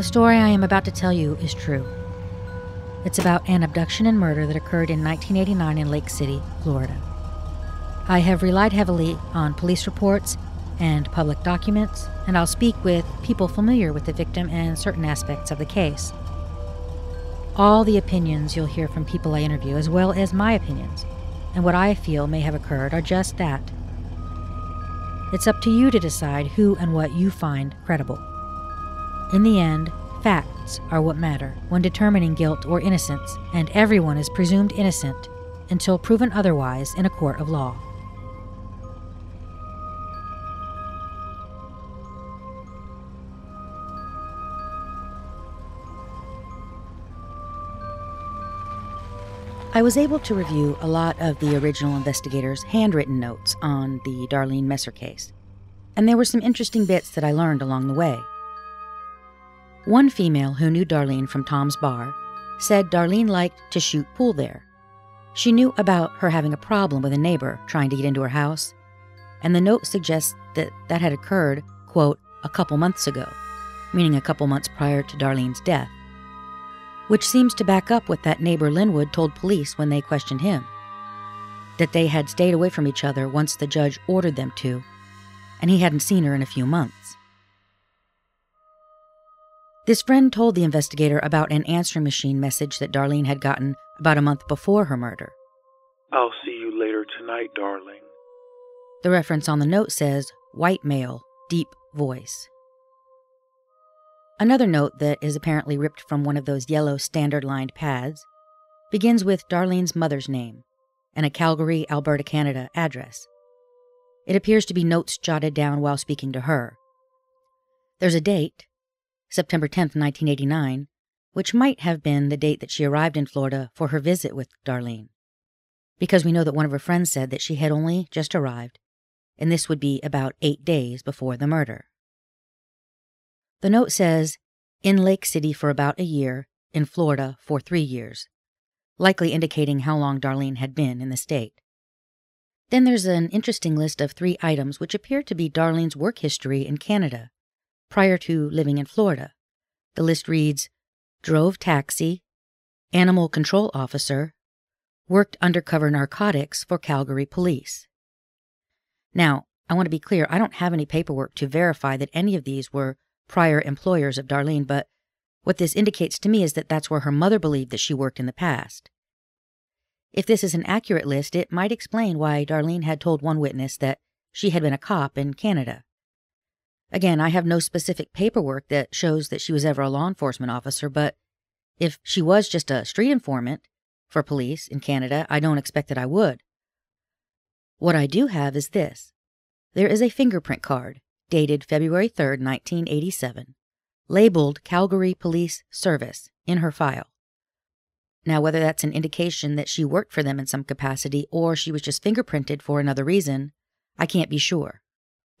The story I am about to tell you is true. It's about an abduction and murder that occurred in 1989 in Lake City, Florida. I have relied heavily on police reports and public documents, and I'll speak with people familiar with the victim and certain aspects of the case. All the opinions you'll hear from people I interview, as well as my opinions, and what I feel may have occurred, are just that. It's up to you to decide who and what you find credible. In the end, facts are what matter when determining guilt or innocence, and everyone is presumed innocent until proven otherwise in a court of law. I was able to review a lot of the original investigators' handwritten notes on the Darlene Messer case, and there were some interesting bits that I learned along the way. One female who knew Darlene from Tom's Bar said Darlene liked to shoot pool there. She knew about her having a problem with a neighbor trying to get into her house, and the note suggests that that had occurred, quote, a couple months ago, meaning a couple months prior to Darlene's death which seems to back up what that neighbor Linwood told police when they questioned him that they had stayed away from each other once the judge ordered them to, and he hadn't seen her in a few months. This friend told the investigator about an answering machine message that Darlene had gotten about a month before her murder. I'll see you later tonight, darling. The reference on the note says, white male, deep voice. Another note that is apparently ripped from one of those yellow standard lined pads begins with Darlene's mother's name and a Calgary, Alberta, Canada address. It appears to be notes jotted down while speaking to her. There's a date, September 10th, 1989, which might have been the date that she arrived in Florida for her visit with Darlene, because we know that one of her friends said that she had only just arrived, and this would be about eight days before the murder. The note says, in Lake City for about a year, in Florida for three years, likely indicating how long Darlene had been in the state. Then there's an interesting list of three items which appear to be Darlene's work history in Canada prior to living in Florida. The list reads drove taxi, animal control officer, worked undercover narcotics for Calgary police. Now, I want to be clear, I don't have any paperwork to verify that any of these were prior employers of Darlene, but what this indicates to me is that that's where her mother believed that she worked in the past. If this is an accurate list, it might explain why Darlene had told one witness that she had been a cop in Canada. Again, I have no specific paperwork that shows that she was ever a law enforcement officer, but if she was just a street informant for police in Canada, I don't expect that I would. What I do have is this there is a fingerprint card dated February 3, 1987, labeled Calgary Police Service in her file. Now, whether that's an indication that she worked for them in some capacity or she was just fingerprinted for another reason, I can't be sure.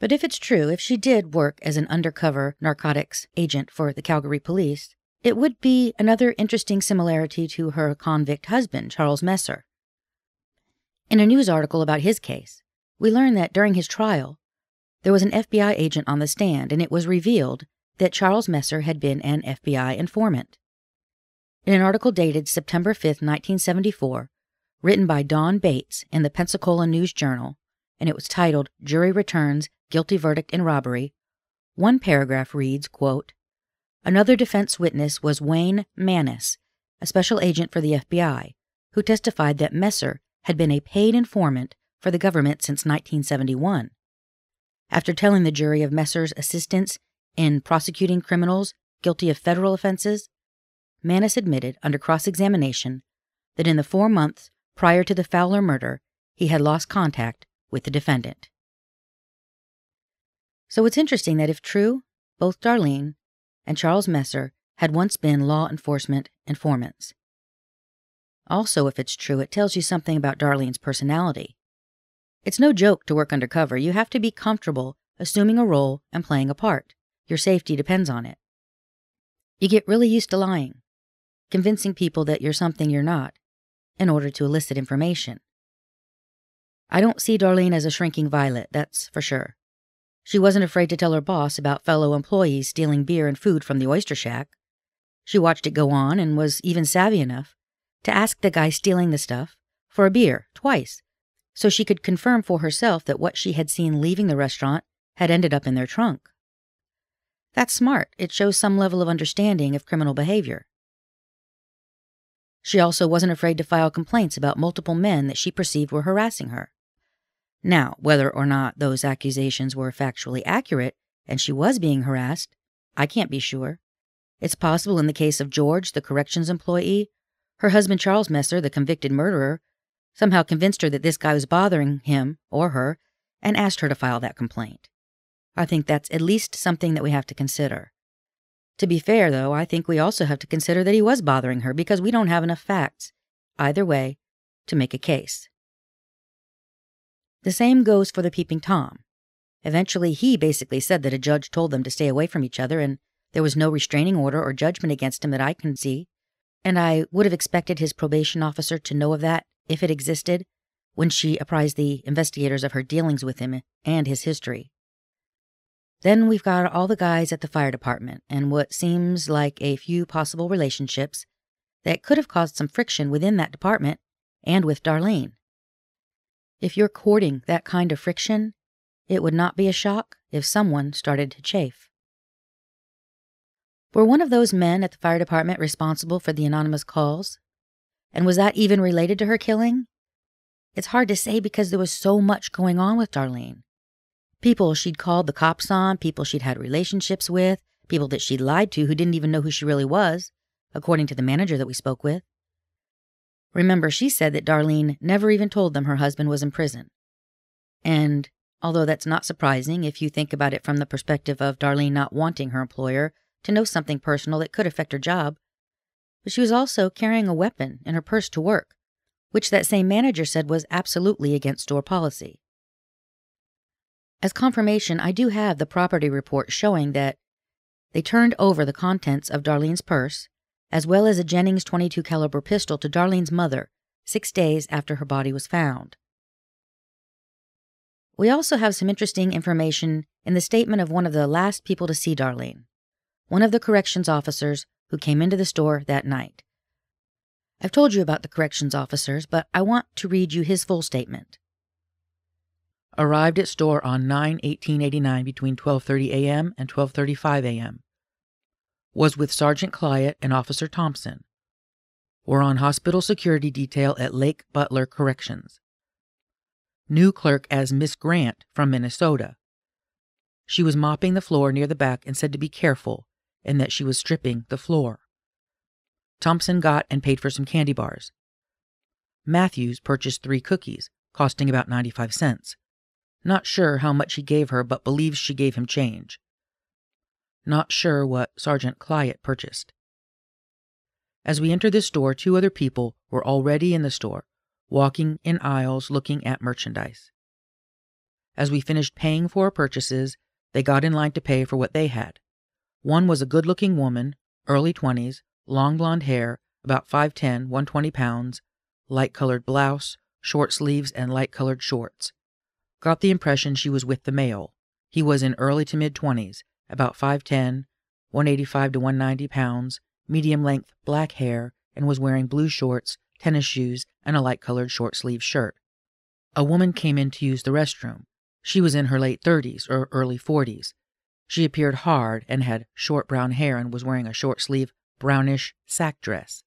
But if it's true, if she did work as an undercover narcotics agent for the Calgary police, it would be another interesting similarity to her convict husband, Charles Messer. In a news article about his case, we learn that during his trial, there was an FBI agent on the stand, and it was revealed that Charles Messer had been an FBI informant. In an article dated September 5, 1974, written by Don Bates in the Pensacola News Journal, and it was titled Jury Returns Guilty Verdict in Robbery, one paragraph reads, quote, Another defense witness was Wayne Mannis, a special agent for the FBI, who testified that Messer had been a paid informant for the government since 1971. After telling the jury of Messer's assistance in prosecuting criminals guilty of federal offenses, Mannis admitted under cross examination that in the four months prior to the Fowler murder, he had lost contact with the defendant. So it's interesting that if true, both Darlene and Charles Messer had once been law enforcement informants. Also, if it's true, it tells you something about Darlene's personality. It's no joke to work undercover. You have to be comfortable assuming a role and playing a part. Your safety depends on it. You get really used to lying, convincing people that you're something you're not, in order to elicit information. I don't see Darlene as a shrinking violet, that's for sure. She wasn't afraid to tell her boss about fellow employees stealing beer and food from the oyster shack. She watched it go on and was even savvy enough to ask the guy stealing the stuff for a beer twice so she could confirm for herself that what she had seen leaving the restaurant had ended up in their trunk. That's smart. It shows some level of understanding of criminal behavior. She also wasn't afraid to file complaints about multiple men that she perceived were harassing her. Now, whether or not those accusations were factually accurate and she was being harassed, I can't be sure. It's possible in the case of George, the corrections employee, her husband Charles Messer, the convicted murderer, somehow convinced her that this guy was bothering him or her and asked her to file that complaint. I think that's at least something that we have to consider. To be fair, though, I think we also have to consider that he was bothering her because we don't have enough facts, either way, to make a case. The same goes for the peeping Tom. Eventually, he basically said that a judge told them to stay away from each other and there was no restraining order or judgment against him that I can see, and I would have expected his probation officer to know of that, if it existed, when she apprised the investigators of her dealings with him and his history. Then we've got all the guys at the fire department and what seems like a few possible relationships that could have caused some friction within that department and with Darlene. If you're courting that kind of friction, it would not be a shock if someone started to chafe. Were one of those men at the fire department responsible for the anonymous calls? And was that even related to her killing? It's hard to say because there was so much going on with Darlene. People she'd called the cops on, people she'd had relationships with, people that she'd lied to who didn't even know who she really was, according to the manager that we spoke with. Remember, she said that Darlene never even told them her husband was in prison. And although that's not surprising if you think about it from the perspective of Darlene not wanting her employer to know something personal that could affect her job, but she was also carrying a weapon in her purse to work, which that same manager said was absolutely against store policy. As confirmation, I do have the property report showing that they turned over the contents of Darlene's purse, as well as a Jennings 22 caliber pistol to Darlene's mother 6 days after her body was found. We also have some interesting information in the statement of one of the last people to see Darlene one of the corrections officers who came into the store that night. I've told you about the corrections officers, but I want to read you his full statement. Arrived at store on 9-1889 between 12:30 a.m. and 12:35 a.m. Was with Sergeant Clyett and Officer Thompson. Were on hospital security detail at Lake Butler Corrections. New clerk as Miss Grant from Minnesota. She was mopping the floor near the back and said to be careful and that she was stripping the floor. Thompson got and paid for some candy bars. Matthews purchased three cookies, costing about 95 cents. Not sure how much he gave her, but believes she gave him change. Not sure what Sergeant Clyett purchased. As we entered the store, two other people were already in the store, walking in aisles looking at merchandise. As we finished paying for our purchases, they got in line to pay for what they had. One was a good looking woman, early 20s, long blonde hair, about 5'10, 120 pounds, light colored blouse, short sleeves, and light colored shorts. Got the impression she was with the male. He was in early to mid 20s, about 5'10, 185 to 190 pounds, medium length black hair, and was wearing blue shorts, tennis shoes, and a light colored short sleeved shirt. A woman came in to use the restroom. She was in her late 30s or early 40s. She appeared hard and had short brown hair and was wearing a short sleeve, brownish sack dress.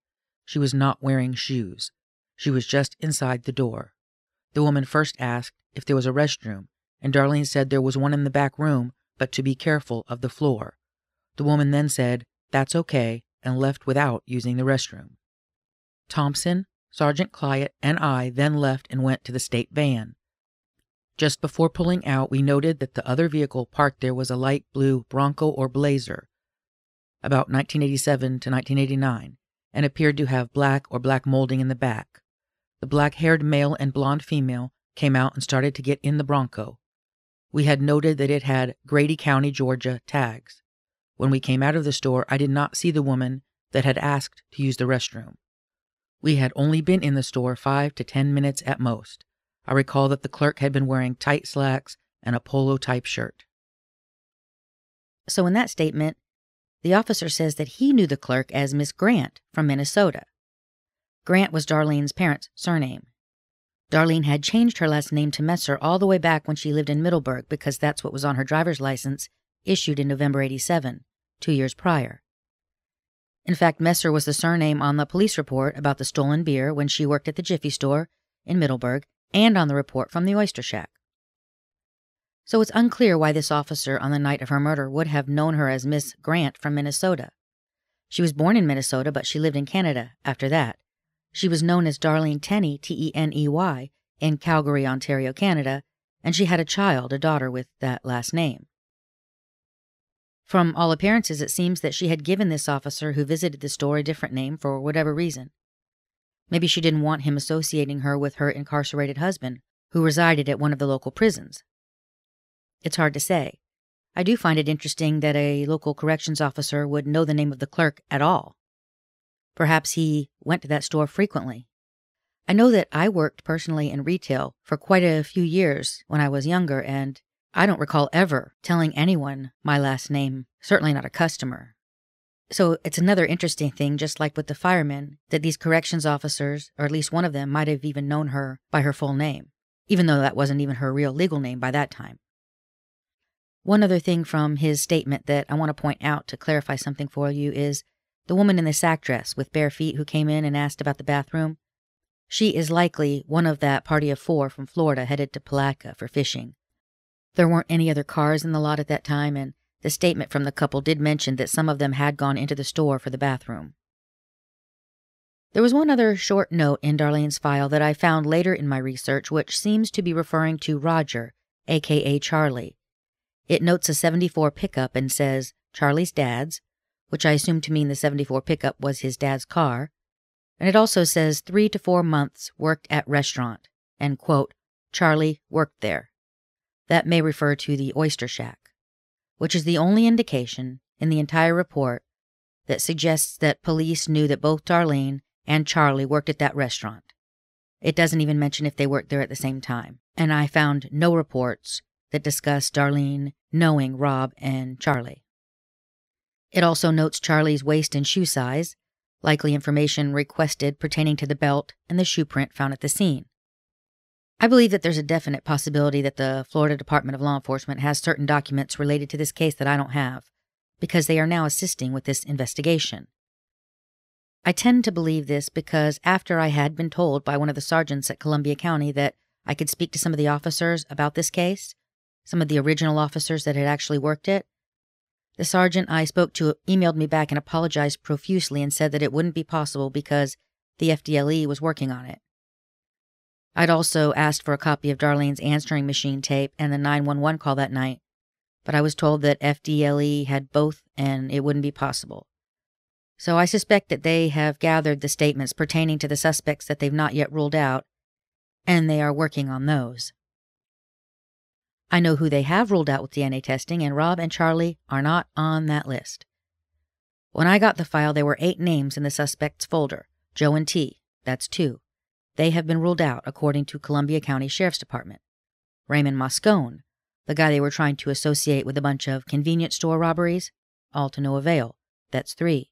She was not wearing shoes. She was just inside the door. The woman first asked if there was a restroom, and Darlene said there was one in the back room, but to be careful of the floor. The woman then said, That's okay, and left without using the restroom. Thompson, Sergeant Clyett, and I then left and went to the state van. Just before pulling out, we noted that the other vehicle parked there was a light blue Bronco or Blazer, about 1987 to 1989, and appeared to have black or black molding in the back. The black haired male and blonde female came out and started to get in the Bronco. We had noted that it had Grady County, Georgia tags. When we came out of the store, I did not see the woman that had asked to use the restroom. We had only been in the store five to ten minutes at most. I recall that the clerk had been wearing tight slacks and a polo type shirt. So, in that statement, the officer says that he knew the clerk as Miss Grant from Minnesota. Grant was Darlene's parents' surname. Darlene had changed her last name to Messer all the way back when she lived in Middleburg because that's what was on her driver's license issued in November 87, two years prior. In fact, Messer was the surname on the police report about the stolen beer when she worked at the Jiffy store in Middleburg and on the report from the Oyster Shack. So it's unclear why this officer on the night of her murder would have known her as Miss Grant from Minnesota. She was born in Minnesota, but she lived in Canada after that. She was known as Darlene Teney, T E N E Y, in Calgary, Ontario, Canada, and she had a child, a daughter with that last name. From all appearances, it seems that she had given this officer who visited the store a different name for whatever reason. Maybe she didn't want him associating her with her incarcerated husband, who resided at one of the local prisons. It's hard to say. I do find it interesting that a local corrections officer would know the name of the clerk at all. Perhaps he went to that store frequently. I know that I worked personally in retail for quite a few years when I was younger, and I don't recall ever telling anyone my last name, certainly not a customer. So it's another interesting thing, just like with the firemen, that these corrections officers, or at least one of them, might have even known her by her full name, even though that wasn't even her real legal name by that time. One other thing from his statement that I want to point out to clarify something for you is the woman in the sack dress with bare feet who came in and asked about the bathroom. She is likely one of that party of four from Florida headed to Palatka for fishing. There weren't any other cars in the lot at that time, and the statement from the couple did mention that some of them had gone into the store for the bathroom. There was one other short note in Darlene's file that I found later in my research, which seems to be referring to Roger, aka Charlie. It notes a 74 pickup and says Charlie's dad's, which I assume to mean the 74 pickup was his dad's car. And it also says three to four months worked at restaurant, and quote, Charlie worked there. That may refer to the oyster shack, which is the only indication in the entire report that suggests that police knew that both Darlene and Charlie worked at that restaurant. It doesn't even mention if they worked there at the same time, and I found no reports that discuss Darlene knowing Rob and Charlie. It also notes Charlie's waist and shoe size, likely information requested pertaining to the belt and the shoe print found at the scene. I believe that there's a definite possibility that the Florida Department of Law Enforcement has certain documents related to this case that I don't have, because they are now assisting with this investigation. I tend to believe this because after I had been told by one of the sergeants at Columbia County that I could speak to some of the officers about this case, some of the original officers that had actually worked it, the sergeant I spoke to emailed me back and apologized profusely and said that it wouldn't be possible because the FDLE was working on it. I'd also asked for a copy of Darlene's answering machine tape and the 911 call that night, but I was told that FDLE had both and it wouldn't be possible. So I suspect that they have gathered the statements pertaining to the suspects that they've not yet ruled out, and they are working on those. I know who they have ruled out with DNA testing, and Rob and Charlie are not on that list. When I got the file, there were eight names in the suspects folder Joe and T, that's two. They have been ruled out according to Columbia County Sheriff's Department. Raymond Moscone, the guy they were trying to associate with a bunch of convenience store robberies, all to no avail. That's three.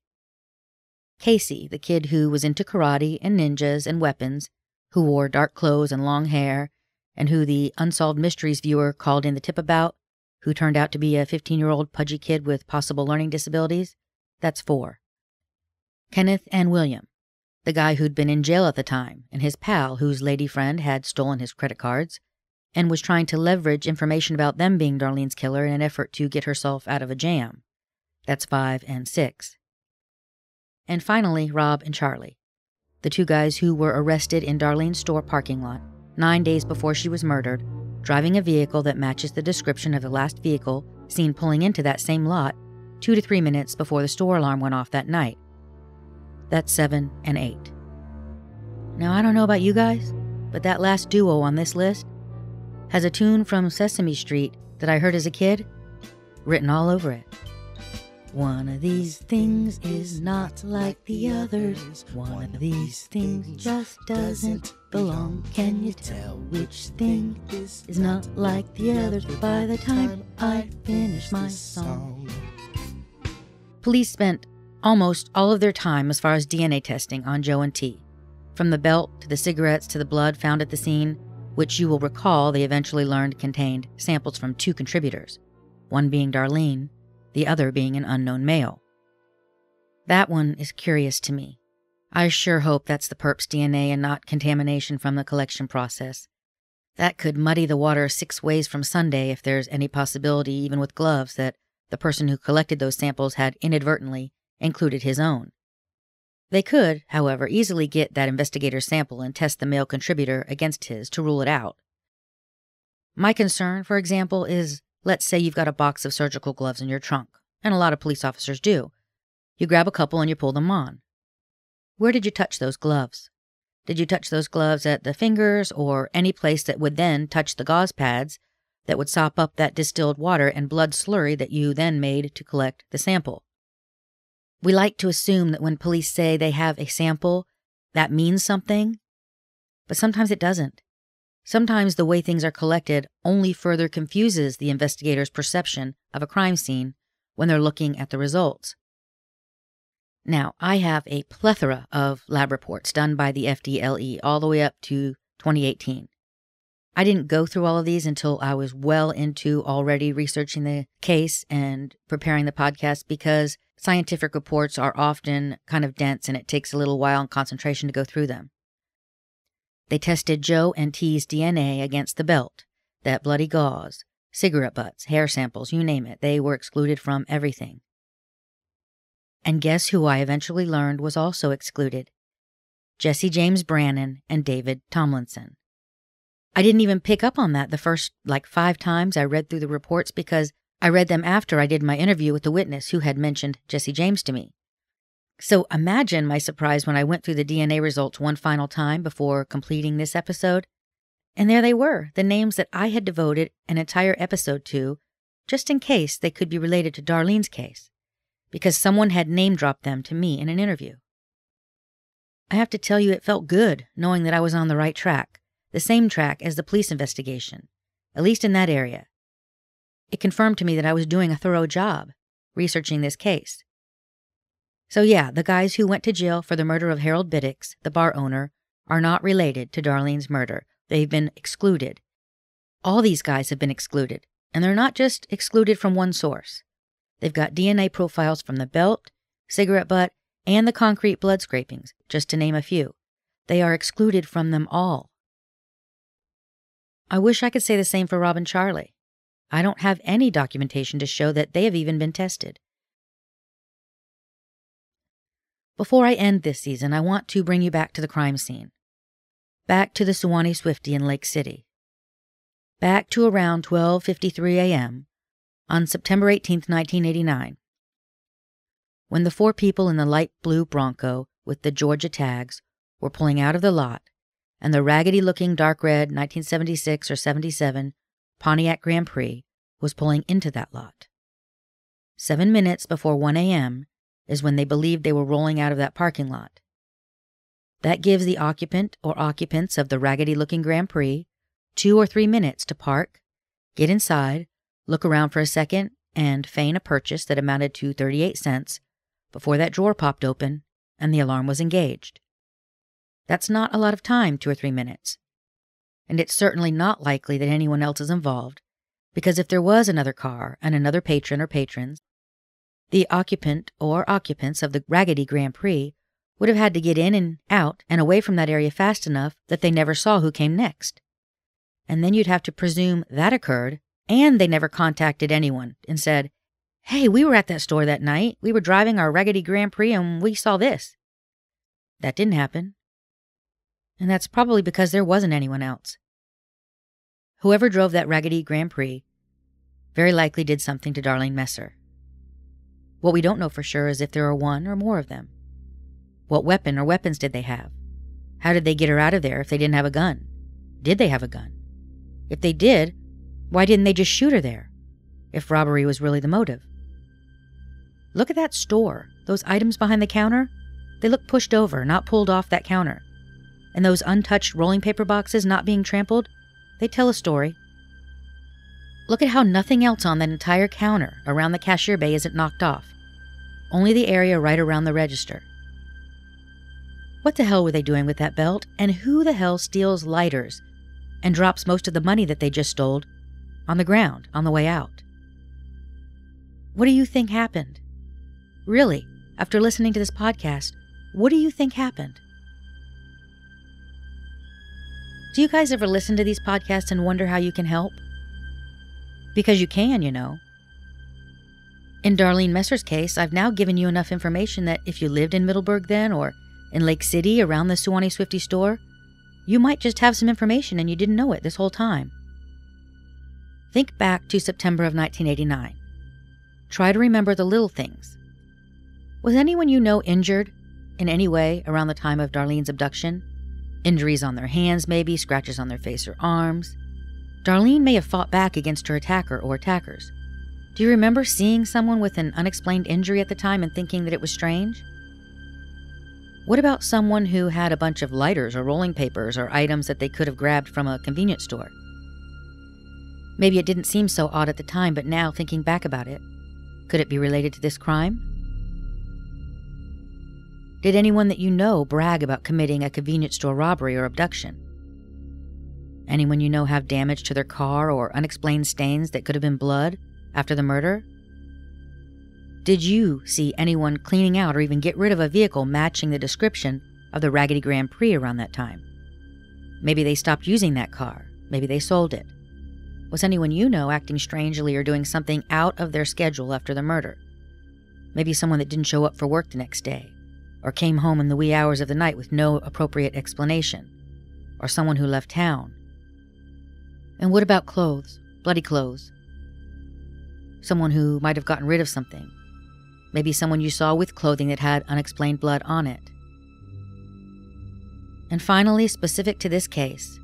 Casey, the kid who was into karate and ninjas and weapons, who wore dark clothes and long hair, and who the Unsolved Mysteries viewer called in the tip about, who turned out to be a 15 year old pudgy kid with possible learning disabilities, that's four. Kenneth and William, the guy who'd been in jail at the time, and his pal whose lady friend had stolen his credit cards and was trying to leverage information about them being Darlene's killer in an effort to get herself out of a jam. That's five and six. And finally, Rob and Charlie, the two guys who were arrested in Darlene's store parking lot nine days before she was murdered, driving a vehicle that matches the description of the last vehicle seen pulling into that same lot two to three minutes before the store alarm went off that night. That's seven and eight. Now, I don't know about you guys, but that last duo on this list has a tune from Sesame Street that I heard as a kid written all over it. One of these things is not like the others. One of these things just doesn't belong. Can you tell which thing is not like the others by the time I finish my song? Police spent almost all of their time as far as DNA testing on Joe and T, from the belt to the cigarettes to the blood found at the scene, which you will recall they eventually learned contained samples from two contributors, one being Darlene, the other being an unknown male. That one is curious to me. I sure hope that's the perp's DNA and not contamination from the collection process. That could muddy the water six ways from Sunday if there's any possibility, even with gloves, that the person who collected those samples had inadvertently included his own. They could, however, easily get that investigator's sample and test the male contributor against his to rule it out. My concern, for example, is let's say you've got a box of surgical gloves in your trunk, and a lot of police officers do. You grab a couple and you pull them on. Where did you touch those gloves? Did you touch those gloves at the fingers or any place that would then touch the gauze pads that would sop up that distilled water and blood slurry that you then made to collect the sample? We like to assume that when police say they have a sample, that means something, but sometimes it doesn't. Sometimes the way things are collected only further confuses the investigator's perception of a crime scene when they're looking at the results. Now, I have a plethora of lab reports done by the FDLE all the way up to 2018. I didn't go through all of these until I was well into already researching the case and preparing the podcast because scientific reports are often kind of dense and it takes a little while and concentration to go through them. They tested Joe and T's DNA against the belt, that bloody gauze, cigarette butts, hair samples, you name it. They were excluded from everything. And guess who I eventually learned was also excluded? Jesse James Brannon and David Tomlinson. I didn't even pick up on that the first like five times I read through the reports because I read them after I did my interview with the witness who had mentioned Jesse James to me. So imagine my surprise when I went through the DNA results one final time before completing this episode. And there they were, the names that I had devoted an entire episode to, just in case they could be related to Darlene's case, because someone had name dropped them to me in an interview. I have to tell you, it felt good knowing that I was on the right track, the same track as the police investigation, at least in that area. It confirmed to me that I was doing a thorough job researching this case. So, yeah, the guys who went to jail for the murder of Harold Biddix, the bar owner, are not related to Darlene's murder. They've been excluded. All these guys have been excluded, and they're not just excluded from one source. They've got DNA profiles from the belt, cigarette butt, and the concrete blood scrapings, just to name a few. They are excluded from them all. I wish I could say the same for Rob and Charlie. I don't have any documentation to show that they have even been tested. Before I end this season, I want to bring you back to the crime scene. Back to the Suwannee Swifty in Lake City. Back to around 12:53 a.m. on September 18, 1989. When the four people in the light blue Bronco with the Georgia tags were pulling out of the lot and the raggedy-looking dark red 1976 or 77 Pontiac Grand Prix was pulling into that lot. Seven minutes before 1 a.m. is when they believed they were rolling out of that parking lot. That gives the occupant or occupants of the raggedy looking Grand Prix two or three minutes to park, get inside, look around for a second, and feign a purchase that amounted to 38 cents before that drawer popped open and the alarm was engaged. That's not a lot of time, two or three minutes and it's certainly not likely that anyone else is involved, because if there was another car and another patron or patrons, the occupant or occupants of the Raggedy Grand Prix would have had to get in and out and away from that area fast enough that they never saw who came next. And then you'd have to presume that occurred, and they never contacted anyone and said, Hey, we were at that store that night. We were driving our Raggedy Grand Prix and we saw this. That didn't happen. And that's probably because there wasn't anyone else. Whoever drove that raggedy Grand Prix very likely did something to Darlene Messer. What we don't know for sure is if there are one or more of them. What weapon or weapons did they have? How did they get her out of there if they didn't have a gun? Did they have a gun? If they did, why didn't they just shoot her there? If robbery was really the motive. Look at that store. Those items behind the counter? They look pushed over, not pulled off that counter. And those untouched rolling paper boxes not being trampled? They tell a story. Look at how nothing else on that entire counter around the cashier bay isn't knocked off. Only the area right around the register. What the hell were they doing with that belt? And who the hell steals lighters and drops most of the money that they just stole on the ground on the way out? What do you think happened? Really, after listening to this podcast, what do you think happened? Do you guys ever listen to these podcasts and wonder how you can help? Because you can, you know. In Darlene Messer's case, I've now given you enough information that if you lived in Middleburg then or in Lake City around the Suwannee Swifty store, you might just have some information and you didn't know it this whole time. Think back to September of 1989. Try to remember the little things. Was anyone you know injured in any way around the time of Darlene's abduction? Injuries on their hands, maybe, scratches on their face or arms. Darlene may have fought back against her attacker or attackers. Do you remember seeing someone with an unexplained injury at the time and thinking that it was strange? What about someone who had a bunch of lighters or rolling papers or items that they could have grabbed from a convenience store? Maybe it didn't seem so odd at the time, but now, thinking back about it, could it be related to this crime? Did anyone that you know brag about committing a convenience store robbery or abduction? Anyone you know have damage to their car or unexplained stains that could have been blood after the murder? Did you see anyone cleaning out or even get rid of a vehicle matching the description of the Raggedy Grand Prix around that time? Maybe they stopped using that car. Maybe they sold it. Was anyone you know acting strangely or doing something out of their schedule after the murder? Maybe someone that didn't show up for work the next day, or came home in the wee hours of the night with no appropriate explanation, or someone who left town. And what about clothes, bloody clothes? Someone who might have gotten rid of something, Maybe someone you saw with clothing that had unexplained blood on it. And finally, specific to this case,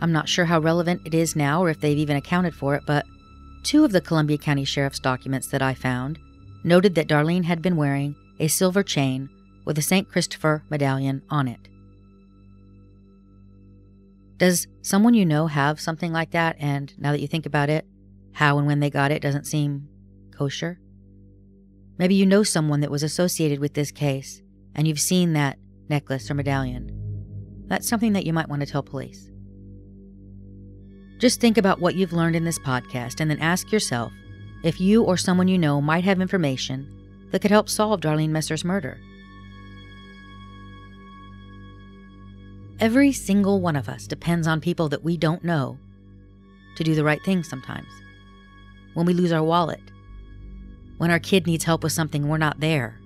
I'm not sure how relevant it is now or if they've even accounted for it, but two of the Columbia County Sheriff's documents that I found noted that Darlene had been wearing a silver chain with a St. Christopher medallion on it. Does someone you know have something like that? And now that you think about it, how and when they got it doesn't seem kosher? Maybe you know someone that was associated with this case and you've seen that necklace or medallion. That's something that you might want to tell police. Just think about what you've learned in this podcast and then ask yourself if you or someone you know might have information that could help solve Darlene Messer's murder. Every single one of us depends on people that we don't know to do the right thing sometimes. When we lose our wallet, when our kid needs help with something, we're not there.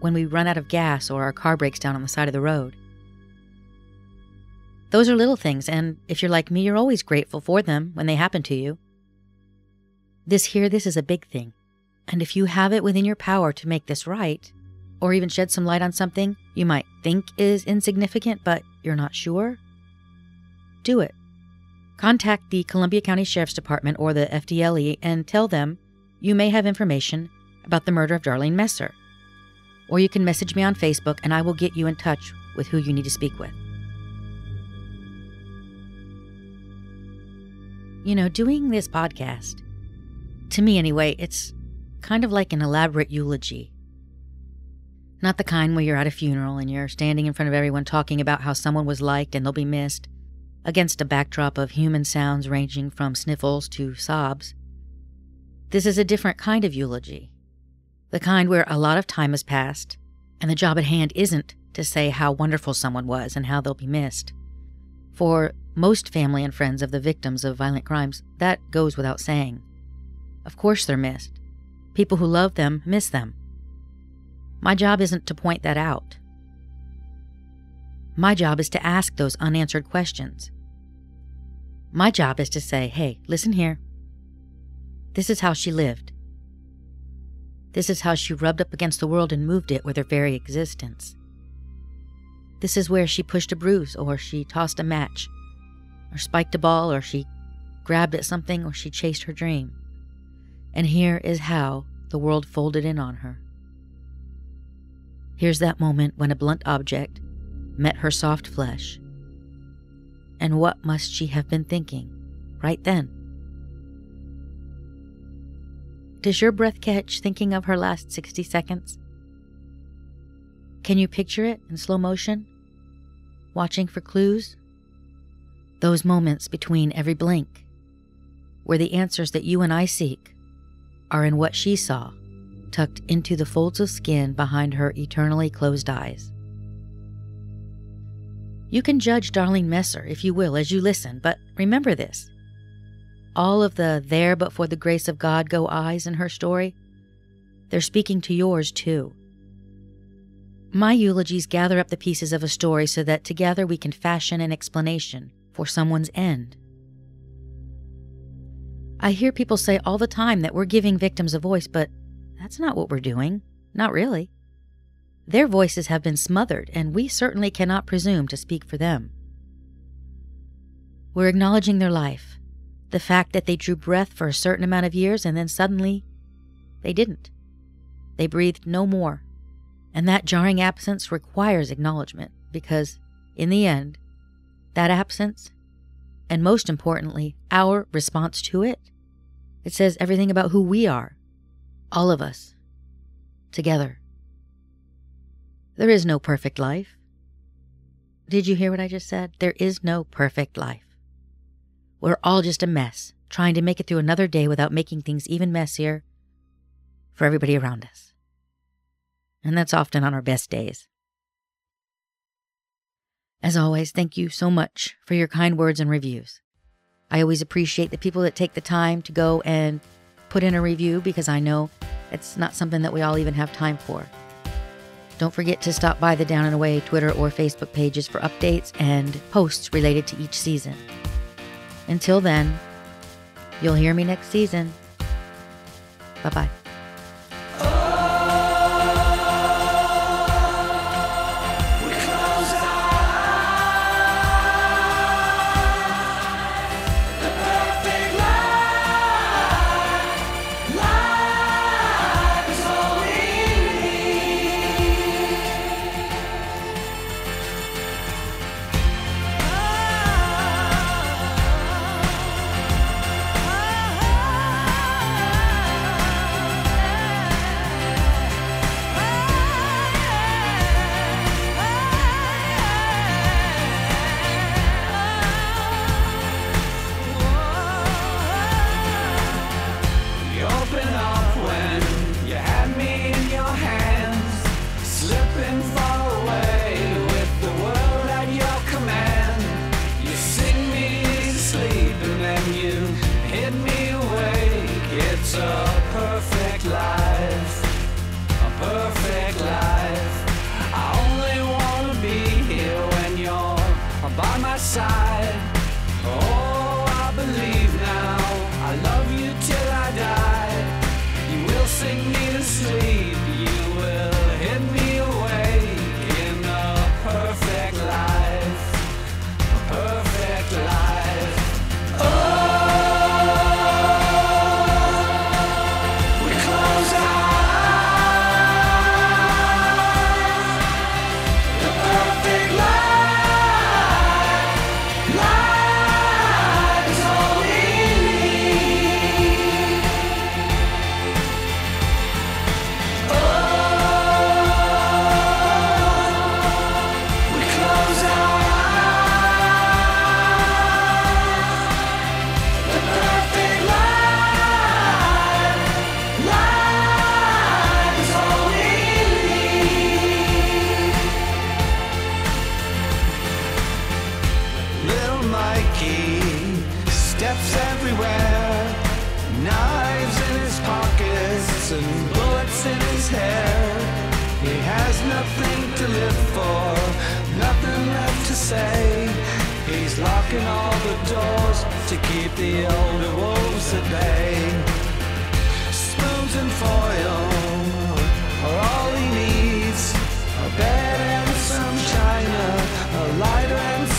When we run out of gas or our car breaks down on the side of the road. Those are little things, and if you're like me, you're always grateful for them when they happen to you. This here, this is a big thing. And if you have it within your power to make this right, or even shed some light on something you might think is insignificant but you're not sure, do it. Contact the Columbia County Sheriff's Department or the FDLE and tell them you may have information about the murder of Darlene Messer. Or you can message me on Facebook and I will get you in touch with who you need to speak with. You know, doing this podcast, to me anyway, it's kind of like an elaborate eulogy. Not the kind where you're at a funeral and you're standing in front of everyone talking about how someone was liked and they'll be missed, against a backdrop of human sounds ranging from sniffles to sobs. This is a different kind of eulogy. The kind where a lot of time has passed, and the job at hand isn't to say how wonderful someone was and how they'll be missed. For most family and friends of the victims of violent crimes, that goes without saying. Of course they're missed. People who love them miss them. My job isn't to point that out. My job is to ask those unanswered questions. My job is to say, hey, listen here. This is how she lived. This is how she rubbed up against the world and moved it with her very existence. This is where she pushed a bruise, or she tossed a match, or spiked a ball, or she grabbed at something, or she chased her dream. And here is how the world folded in on her. Here's that moment when a blunt object met her soft flesh. And what must she have been thinking right then? Does your breath catch thinking of her last 60 seconds? Can you picture it in slow motion? Watching for clues? Those moments between every blink, where the answers that you and I seek are in what she saw, tucked into the folds of skin behind her eternally closed eyes. You can judge Darlene Messer, if you will, as you listen, but remember this. All of the there but for the grace of God go eyes in her story, they're speaking to yours too. My eulogies gather up the pieces of a story so that together we can fashion an explanation for someone's end. I hear people say all the time that we're giving victims a voice, but that's not what we're doing. Not really. Their voices have been smothered, and we certainly cannot presume to speak for them. We're acknowledging their life, the fact that they drew breath for a certain amount of years and then suddenly they didn't. They breathed no more. And that jarring absence requires acknowledgement because, in the end, that absence, and most importantly, our response to it, it says everything about who we are, all of us, together. There is no perfect life. Did you hear what I just said? There is no perfect life. We're all just a mess, trying to make it through another day without making things even messier for everybody around us. And that's often on our best days. As always, thank you so much for your kind words and reviews. I always appreciate the people that take the time to go and put in a review because I know it's not something that we all even have time for. Don't forget to stop by the Down and Away Twitter or Facebook pages for updates and posts related to each season. Until then, you'll hear me next season. Bye bye.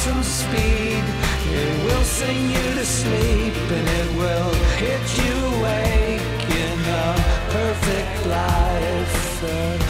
some speed. It will sing you to sleep and it will hit you awake in a perfect life.